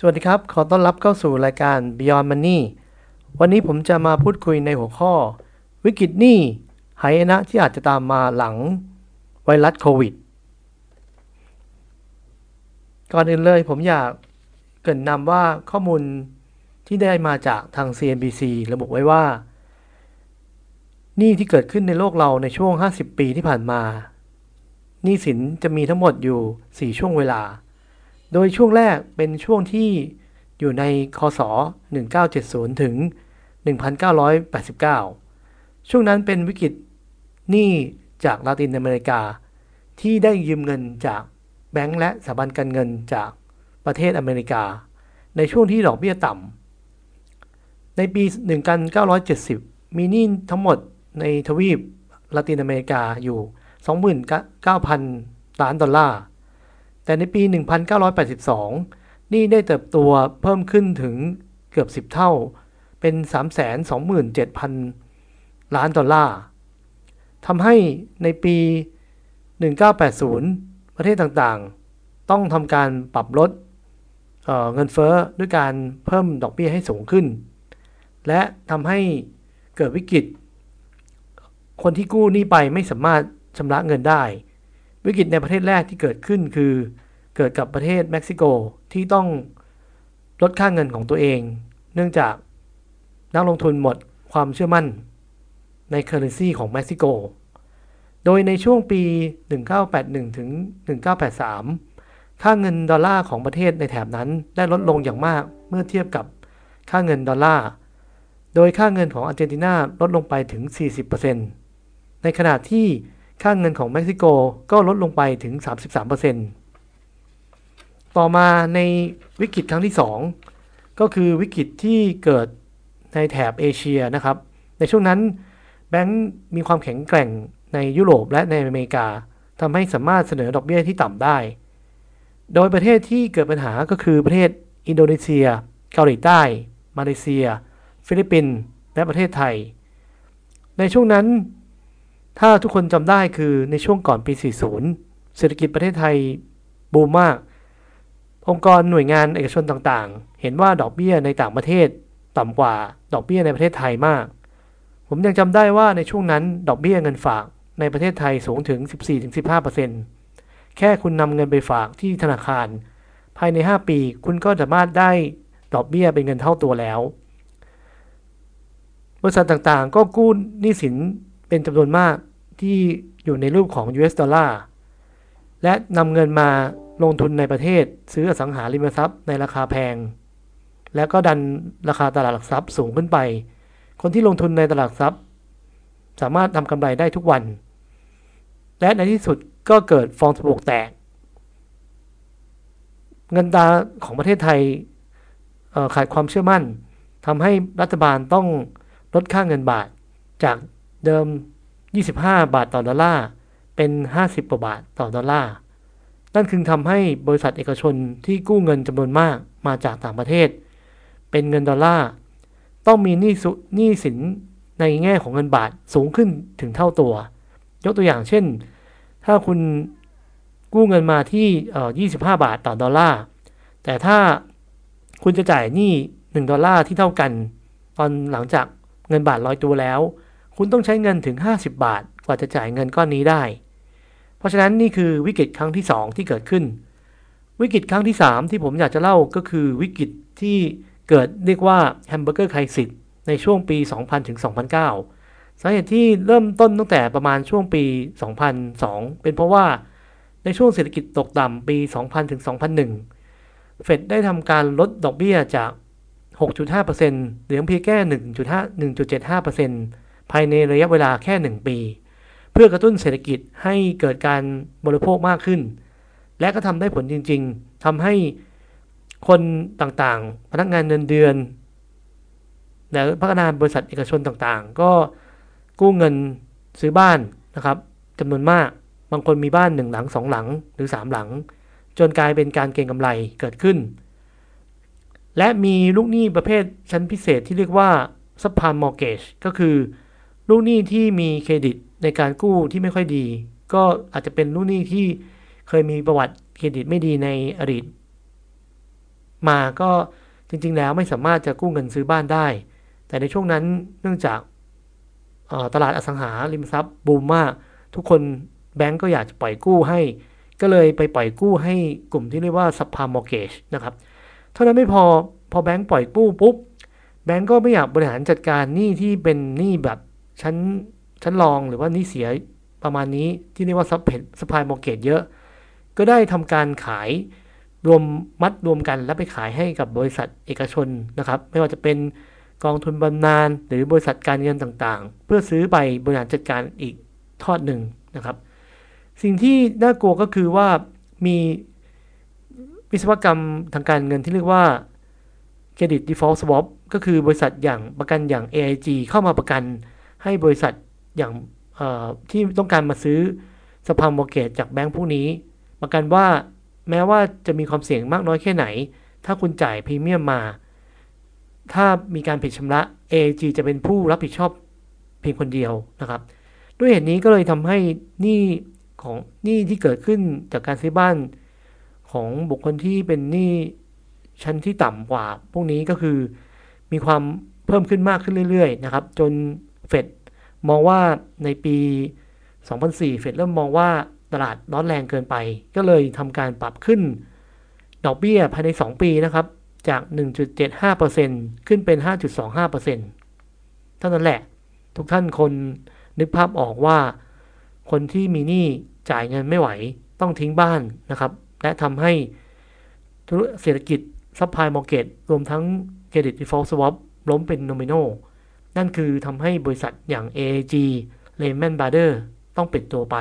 สวัสดีครับ ขอต้อนรับเข้าสู่รายการ Beyond Money วันนี้ผมจะมาพูดคุยในหัวข้อ วิกฤตหนี้หายนะที่อาจจะตามมาหลังไวรัสโควิด ก่อนอื่นเลยผมอยากเกริ่นนำว่าข้อมูลที่ได้มาจากทาง CNBC ระบุไว้ว่าหนี้ที่เกิดขึ้นในโลกเราในช่วง 50 ปีที่ผ่านมาหนี้สินจะมีทั้งหมดอยู่ 4 ช่วงเวลา โดยช่วงแรกเป็นช่วงที่อยู่ในคศ 1970 ถึง 1989 ช่วงนั้นเป็นวิกฤตหนี้จากลาตินอเมริกา ที่ได้ยืมเงินจากแบงก์และสถาบันการเงินจากประเทศอเมริกา ในช่วงที่ดอกเบี้ยต่ำ ในปี 1970 มีหนี้ทั้งหมดในทวีปลาตินอเมริกาอยู่ 29,000 ล้านดอลลาร์ แต่ในปี 1982 นี่ได้เติบโตเพิ่มขึ้นถึงเกือบ 10 เท่า เป็น 327,000 ล้านดอลลาร์ทำให้ในปี 1980 ประเทศต่างๆ ต้องทำการปรับลดเเงินเฟ้อด้วยการเพิ่มดอกเบี้ยให้สูงขึ้น และทำให้เกิดวิกฤต คนที่กู้หนี้ไปไม่สามารถชำระเงินได้ วิกฤตในประเทศแรกที่เกิดขึ้นคือ เกิดกับประเทศเม็กซิโกที่ต้องลดค่าเงินของตัวเอง เนื่องจากนักลงทุนหมดความเชื่อมั่นใน currency ของเม็กซิโก โดยในช่วงปี 1981 ถึง 1983 ค่าเงินดอลลาร์ของประเทศในแถบนั้นได้ลดลงอย่างมากเมื่อเทียบกับค่าเงินดอลลาร์ โดยค่าเงินของอาร์เจนตินาลดลงไปถึง 40%ในขณะที่ ค่าเงินของเม็กซิโกก็ลดลงไปถึง 33%ต่อมาในวิกฤตครั้งที่ 2 ก็คือวิกฤตที่เกิดในแถบเอเชียนะครับ ในช่วงนั้นแบงก์มีความแข็งแกร่งในยุโรปและในอเมริกาทำให้สามารถเสนอดอกเบี้ยที่ต่ำได้ โดยประเทศที่เกิดปัญหาก็คือประเทศอินโดนีเซีย เกาหลีใต้ มาเลเซีย ฟิลิปปินส์และประเทศไทย ในช่วงนั้น ถ้าทุกคนจำได้คือในช่วงก่อนปี 40 เศรษฐกิจประเทศไทยบูมมาก องค์กรหน่วยงานเอกชนต่างๆ เห็นว่าดอกเบี้ยในต่างประเทศต่ำกว่าดอกเบี้ยในประเทศไทยมาก ผมยังจำได้ว่าในช่วงนั้นดอกเบี้ยเงินฝากในประเทศไทยสูงถึง 14-15%แค่คุณนำเงินไปฝากที่ธนาคาร ภายใน 5 ปี คุณก็สามารถได้ดอกเบี้ยเป็นเงินเท่าตัวแล้ว บริษัทต่างๆ ก็กู้หนี้สิน เป็นจำนวนมากที่อยู่ในรูปของ US ดอลลาร์และนำเงินมาลงทุนในประเทศซื้ออสังหาริมทรัพย์ในราคาแพง และก็ดันราคาตลาดหลักทรัพย์สูงขึ้นไป คนที่ลงทุนในตลาดทรัพย์ สามารถทำกำไรได้ทุกวัน และในที่สุดก็เกิดฟองสบู่แตก เงินตาของประเทศไทยขาดความเชื่อมั่นทำให้รัฐบาลต้องลดค่าเงินบาทจาก เดิม 25 บาทต่อดอลลาร์เป็น 50กว่าบาทต่อดอลลาร์นั่นคือทำให้บริษัทเอกชนที่กู้เงินจำนวนมากมาจากต่างประเทศ เป็นเงินดอลลาร์ต้องมีหนี้หนี้สินในแง่ของเงินบาทสูงขึ้นถึงเท่าตัว ยกตัวอย่างเช่น ถ้าคุณกู้เงินมาที่25 บาทต่อดอลลาร์แต่ถ้าคุณจะจ่ายหนี้1ดอลลาร์ที่เท่ากัน ตอนหลังจากเงินบาทลอยตัวแล้ว คุณต้องใช้เงินถึง 50 บาท กว่าจะจ่ายเงินก้อนนี้ได้ เพราะฉะนั้นนี่คือวิกฤตครั้งที่ 2 ที่เกิดขึ้น วิกฤตครั้งที่ 3 ที่ผมอยากจะเล่าก็คือวิกฤตที่เกิดเรียกว่า hamburger crisis ในช่วงปี 2000 ถึง 2009 สาเหตุที่เริ่มต้นตั้งแต่ประมาณช่วงปี 2002 เป็นเพราะว่าในช่วงเศรษฐกิจตกต่ำปี 2000 ถึง 2001 เฟดได้ทำการลดดอกเบี้ยจาก 6.5%เหลือเพียงแค่ 1.5 1.75% ภายในระยะเวลาแค่ 1 ปี เพื่อกระตุ้นเศรษฐกิจให้เกิดการบริโภคมากขึ้น และก็ทำได้ผลจริง ๆทำให้คนต่างๆ พนักงานเงินเดือนและพัฒนาบริษัทเอกชนต่างๆ ก็กู้เงินซื้อบ้านนะครับจำนวนมากบางคนมีบ้านหนึ่งหลังสองหลังหรือสามหลัง จนกลายเป็นการเก็งกำไรเกิดขึ้น และมีลูกหนี้ประเภทชั้นพิเศษที่เรียกว่าซับพานมอร์เกจก็คือ ลูกหนี้ที่มีเครดิตในการกู้ที่ไม่ค่อยดี ก็อาจจะเป็นลูกหนี้ที่เคยมีประวัติเครดิตไม่ดีในอดีตมาก็จริง ๆ แล้วไม่สามารถจะกู้เงินซื้อบ้านได้ แต่ในช่วงนั้นเนื่องจากตลาดอสังหาริมทรัพย์บูมมากทุกคนแบงก์ก็อยากจะปล่อยกู้ให้ ก็เลยไปปล่อยกู้ให้กลุ่มที่เรียกว่า subprime mortgage นะครับ เท่านั้นไม่พอพอแบงก์ปล่อยกู้ปุ๊บแบงก์ก็ไม่อยากบริหารจัดการหนี้ที่เป็นหนี้แบบ ชั้นชั้นรองหรือว่าหนี้เสียประมาณนี้ที่เรียกว่า subprime mortgage เยอะ ก็ได้ทำการขายรวมมัดรวมกันแล้วไปขายให้กับบริษัทเอกชนนะครับ ไม่ว่าจะเป็นกองทุนบำนาญหรือบริษัทการเงินต่างๆ เพื่อซื้อไปบริหารจัดการอีกทอดหนึ่งนะครับ สิ่งที่น่ากลัวก็คือว่ามีวิศวกรรมทางการเงินที่เรียกว่า Credit Default Swap ก็คือบริษัทอย่างประกันอย่าง AIG เข้ามาประกัน ให้บริษัทอย่างที่ต้องการมาซื้อสภาพมอร์เกจจากแบงก์พวกนี้ ประกันว่าแม้ว่าจะมีความเสี่ยงมากน้อยแค่ไหน ถ้าคุณจ่ายพรีเมียมมา ถ้ามีการผิดชำระ AG จะเป็นผู้รับผิดชอบเพียงคนเดียวนะครับ ด้วยเหตุนี้ก็เลยทำให้หนี้ของหนี้ที่เกิดขึ้นจากการซื้อบ้านของบุคคลที่เป็นหนี้ชั้นที่ต่ำกว่า พวกนี้ก็คือมีความเพิ่มขึ้นมากขึ้นเรื่อย ๆ นะครับ จน เฟดมองว่าในปี 2004 เฟดเริ่มมองว่าตลาดร้อนแรงเกินไป ก็เลยทำการปรับขึ้น ดอกเบี้ยภายใน 2 ปีนะครับ จาก 1.75%ขึ้นเป็น 5.25%เท่านั้นแหละ ทุกท่านคนนึกภาพออกว่า คนที่มีหนี้จ่ายเงินไม่ไหวต้องทิ้งบ้านนะครับ และทำให้ธุรเศรษฐกิจ subprime mortgage รวมทั้ง credit default swap ล้มเป็นโดมิโน นั่นคือทำให้บริษัทอย่าง AIG Lehman Brothers ต้องปิดตัวไป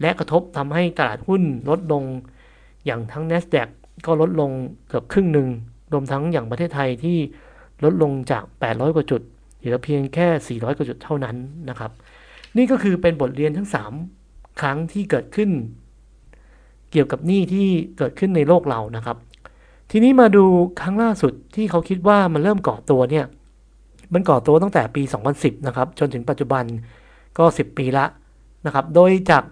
และกระทบทำให้ตลาดหุ้นลดลง อย่างทั้ง NASDAQ ก็ลดลงเกือบครึ่งหนึ่ง รวมทั้งอย่างประเทศไทยที่ลดลงจาก 800 กว่าจุด เหลือเพียงแค่ 400 กว่าจุดเท่านั้นนะครับ นี่ก็คือเป็นบทเรียนทั้ง 3 ครั้งที่เกิดขึ้น เกี่ยวกับหนี้ที่เกิดขึ้นในโลกเรานะครับ ทีนี้มาดูครั้งล่าสุดที่เขาคิดว่ามันเริ่มก่อตัวเนี่ย มันก่อตัวตั้งแต่ปี 2010 นะครับ จนถึงปัจจุบันก็ 10 ปีละนะครับ โดยจาก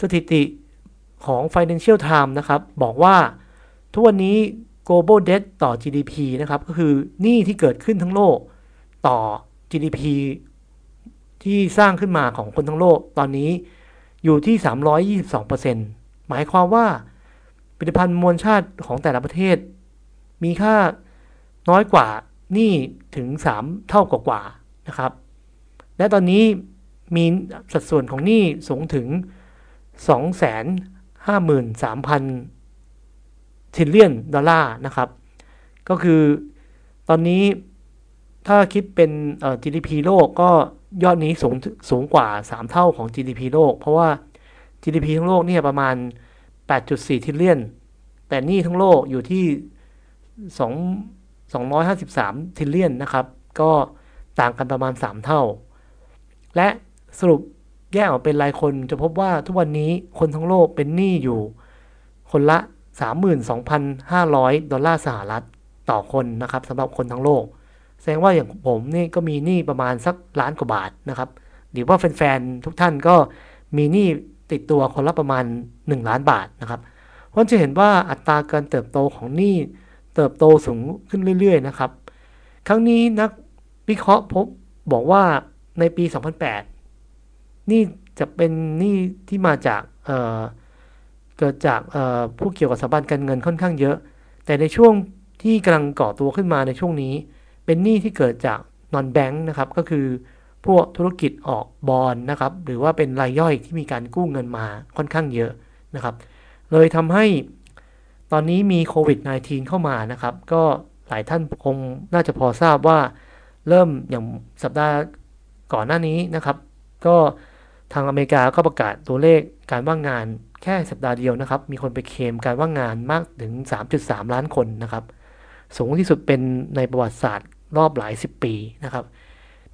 สถิติของ Financial Times นะครับ บอกว่าทุกวันนี้ global debt ต่อ GDP นะครับ ก็คือหนี้ที่เกิดขึ้นทั้งโลกต่อ GDP ที่สร้างขึ้นมาของคนทั้งโลกตอนนี้อยู่ที่ 322%หมายความว่าผลิตภัณฑ์มวลชาติของแต่ละประเทศ มีค่าน้อยกว่า หนี้ถึง 3 เท่ากว่าๆนะครับ และตอนนี้มีสัดส่วนของหนี้สูงถึง 253,000ทิลเลียนดอลลาร์นะครับ ก็คือตอนนี้ถ้าคิดเป็น GDP โลกก็ยอดนี้สูงสูงกว่า 3 เท่าของ GDP โลก เพราะว่า GDP ทั้งโลกเนี่ยประมาณ 8.4 trillion แต่นี่ทั้งโลกอยู่ที่ 2 253 trillion นะครับ ก็ต่างกันประมาณ 3 เท่า และสรุปแยกออกเป็นรายคนจะพบว่าทุกวันนี้คนทั้งโลกเป็นหนี้อยู่ คนละ 32,500 ดอลลาร์สหรัฐต่อคนนะครับสำหรับคนทั้งโลก แสดงว่าอย่างผมนี่ก็มีหนี้ประมาณสักล้านกว่าบาทนะครับหรือว่าแฟนๆทุกท่านก็มีหนี้ติดตัวคนละประมาณ 1 ล้านบาทนะครับเพราะจะเห็นว่าอัตราการเติบโตของหนี้ เติบโตสูงขึ้นเรื่อยๆนะครับ ครั้งนี้นักวิเคราะห์พบบอกว่าในปี 2008 นี่จะเป็นนี่ที่มาจากเเกิดจากผู้เกี่ยวกับสถาบันการเงินค่อนข้างเยอะ แต่ในช่วงที่กำลังก่อตัวขึ้นมาในช่วงนี้ เป็นหนี้ที่เกิดจากนอนแบงค์นะครับก็คือพวกธุรกิจออกบอลนะครับ หรือว่าเป็นรายย่อยที่มีการกู้เงินมาค่อนข้างเยอะนะครับ เลยทำให้ ตอนนี้มีโควิด -19 เข้ามานะครับ ก็หลายท่านคงน่าจะพอทราบว่าเริ่มอย่างสัปดาห์ก่อนหน้านี้นะครับ ก็ทางอเมริกาก็ประกาศตัวเลขการว่างงานแค่สัปดาห์เดียวนะครับ มีคนไปเคลมการว่างงานมากถึง 3.3 ล้านคนนะครับ สูงที่สุดเป็นในประวัติศาสตร์รอบหลาย 10 ปีนะครับ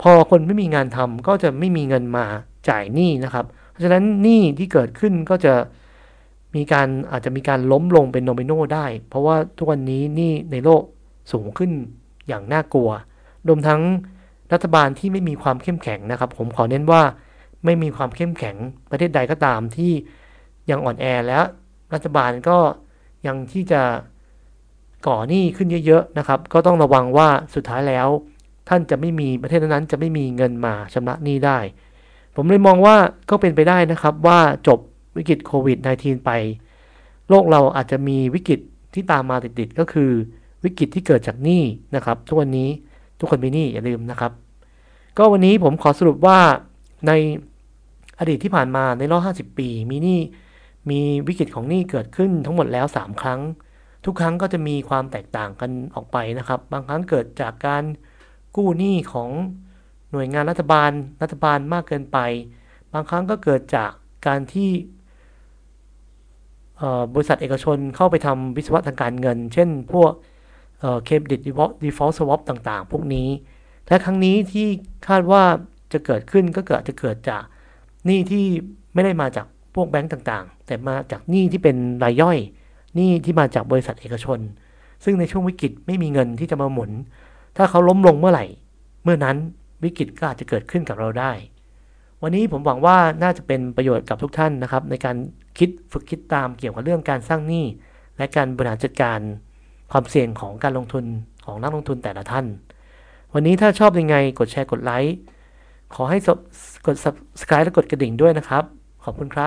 พอคนไม่มีงานทำก็จะไม่มีเงินมาจ่ายหนี้นะครับ เพราะฉะนั้นหนี้ที่เกิดขึ้นก็จะ มีการอาจจะมีการล้มลงเป็นโนมิโนได้ เพราะว่าทุกวันนี้นี่ในโลกสูงขึ้นอย่างน่ากลัว รวมทั้งรัฐบาลที่ไม่มีความเข้มแข็งนะครับ ผมขอเน้นว่าไม่มีความเข้มแข็งประเทศใดก็ตามที่ยังอ่อนแอแล้วรัฐบาลก็ยังที่จะก่อหนี้ขึ้นเยอะๆนะครับ ก็ต้องระวังว่าสุดท้ายแล้ว ท่านจะไม่มีประเทศนั้นจะไม่มีเงินมาชำระหนี้ได้ ผมเลยมองว่าก็เป็นไปได้นะครับว่าจบ วิกฤตโควิด -19 ไป โลกเราอาจจะมีวิกฤตที่ตามมาติดๆก็คือวิกฤตที่เกิดจากหนี้นะครับ ทุกวันนี้ทุกคนมีหนี้อย่าลืมนะครับ ก็วันนี้ผมขอสรุปว่าในอดีตที่ผ่านมาในรอบ 50 ปี มีหนี้มีวิกฤตของหนี้เกิดขึ้นทั้งหมดแล้ว 3 ครั้ง ทุกครั้งก็จะมีความแตกต่างกันออกไปนะครับ บางครั้งเกิดจากการกู้หนี้ของหน่วยงานรัฐบาลรัฐบาลมากเกินไป บางครั้งก็เกิดจากการที่ บริษัทเอกชนเข้าไปทำวิศวะทางการเงิน เช่นพวก credit default swap ต่างๆ พวกนี้และครั้งนี้ที่คาดว่าจะเกิดขึ้นก็เกิดจะเกิดจากหนี้ที่ไม่ได้มาจากพวกแบงก์ต่างๆ แต่มาจากหนี้ที่เป็นรายย่อยหนี้ที่มาจากบริษัทเอกชน ซึ่งในช่วงวิกฤตไม่มีเงินที่จะมาหมุน ถ้าเขาล้มลงเมื่อไหร่ เมื่อนั้นวิกฤตก็อาจจะเกิดขึ้นกับเราได้ วันนี้ผมหวังว่าน่าจะเป็นประโยชน์กับทุกท่านนะครับ ในการคิดฝึกคิดตามเกี่ยวกับเรื่องการสร้างหนี้ และการบริหารจัดการความเสี่ยงของการลงทุนของนักลงทุนแต่ละท่าน วันนี้ถ้าชอบยังไงกดแชร์กดไลค์ขอให้กด subscribe และกดกระดิ่งด้วยนะครับ ขอบคุณครับ